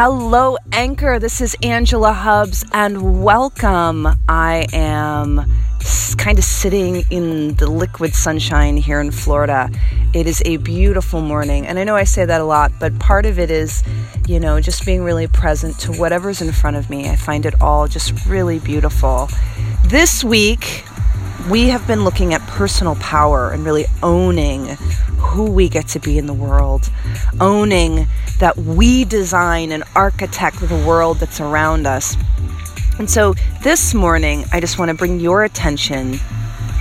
Hello, Anchor. This is Angela Hubbs, and welcome. I am kind of sitting in the liquid sunshine here in Florida. It is a beautiful morning, and I know I say that a lot, but part of it is, you know, just being really present to whatever's in front of me. I find it all just really beautiful. This week, we have been looking at personal power and really owning who we get to be in the world, owning that we design and architect the world that's around us. And so this morning, I just want to bring your attention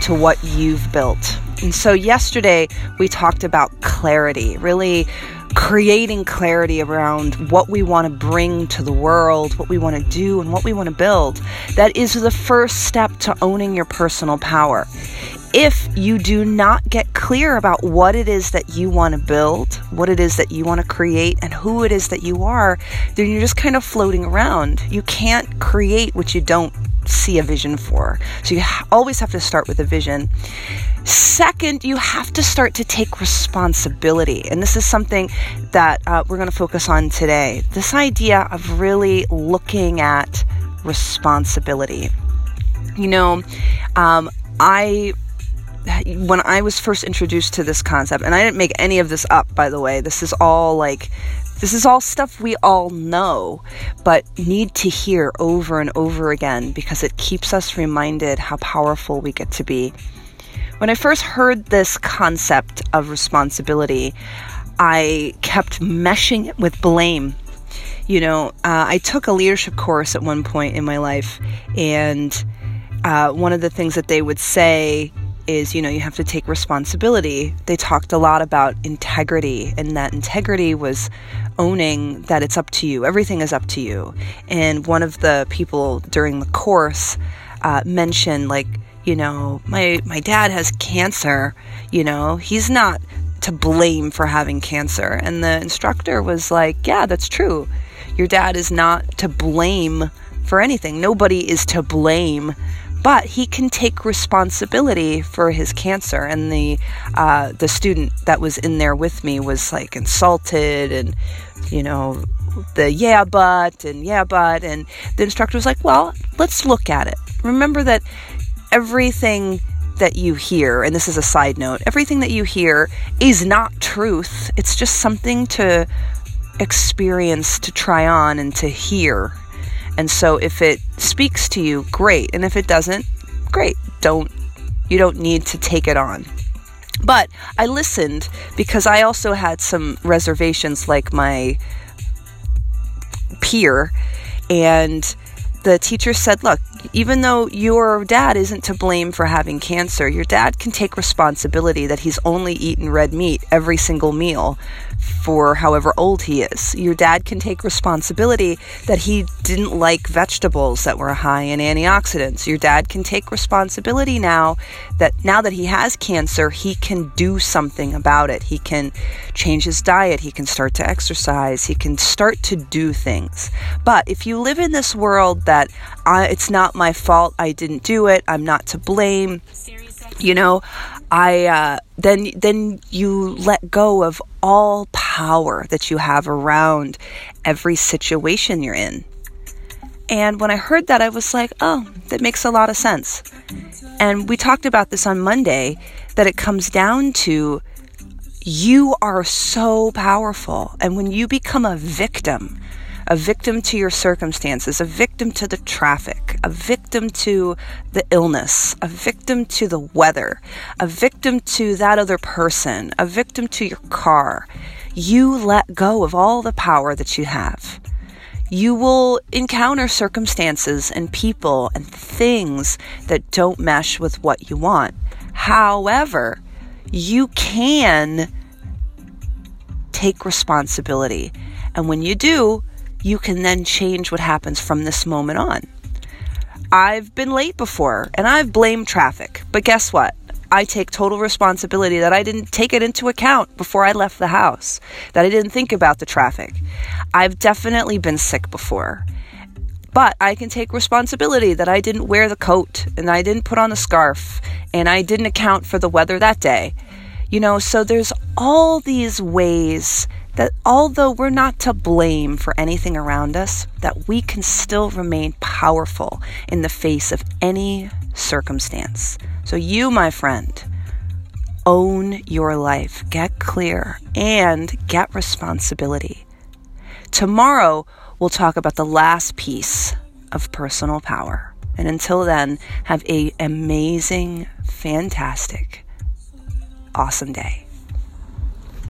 to what you've built. And so yesterday, we talked about clarity, really creating clarity around what we want to bring to the world, what we want to do, and what we want to build. That is the first step to owning your personal power if you do not get clear about what it is that you want to build, what it is that you want to create, and who it is that you are, then you're just kind of floating around. You can't create what you don't see a vision for. So you always have to start with a vision. Second, you have to start to take responsibility. And this is something that uh, we're going to focus on today. This idea of really looking at responsibility. You know, um, I when I was first introduced to this concept, and I didn't make any of this up, by the way, this is all like, this is all stuff we all know, but need to hear over and over again because it keeps us reminded how powerful we get to be. When I first heard this concept of responsibility, I kept meshing it with blame. You know, uh, I took a leadership course at one point in my life, and uh, one of the things that they would say is you know you have to take responsibility. They talked a lot about integrity and that integrity was owning that it's up to you. Everything is up to you. And one of the people during the course uh, mentioned like you know my my dad has cancer you know? He's not to blame for having cancer. And the instructor was like yeah that's true. Your dad is not to blame for anything. Nobody is to blame but he can take responsibility for his cancer. And the uh, the student that was in there with me was like insulted and you know the yeah but and yeah but and the instructor was like, well, let's look at it. Remember that everything that you hear, and this is a side note, everything that you hear is not truth. It's just something to experience, to try on, and to hear and so if it speaks to you, great. And if it doesn't, great. Don't you don't need to take it on. But I listened because I also had some reservations like my peer and the teacher said, Look, even though your dad isn't to blame for having cancer, your dad can take responsibility that he's only eaten red meat every single meal for however old he is. Your dad can take responsibility that he didn't like vegetables that were high in antioxidants. Your dad can take responsibility now that now that he has cancer, he can do something about it. He can change his diet, he can start to exercise, he can start to do things. But if you live in this world that uh, it's not my fault, I didn't do it, I'm not to blame, you know, I uh, then then you let go of all power that you have around every situation you're in. And when I heard that, I was like, oh, that makes a lot of sense. And we talked about this on Monday that it comes down to you are so powerful. And when you become a victim, a victim to your circumstances, a victim to the traffic, a victim to the illness, a victim to the weather, a victim to that other person, a victim to your car. You let go of all the power that you have. You will encounter circumstances and people and things that don't mesh with what you want. However, you can take responsibility. And when you do, you can then change what happens from this moment on. I've been late before and I've blamed traffic, but guess what? I take total responsibility that I didn't take it into account before I left the house, that I didn't think about the traffic. I've definitely been sick before, but I can take responsibility that I didn't wear the coat and I didn't put on the scarf and I didn't account for the weather that day. You know, so there's all these ways that although we're not to blame for anything around us, that we can still remain powerful in the face of any circumstance. So, you, my friend, own your life, get clear, and get responsibility. Tomorrow, we'll talk about the last piece of personal power. And until then, have a amazing, fantastic, awesome day.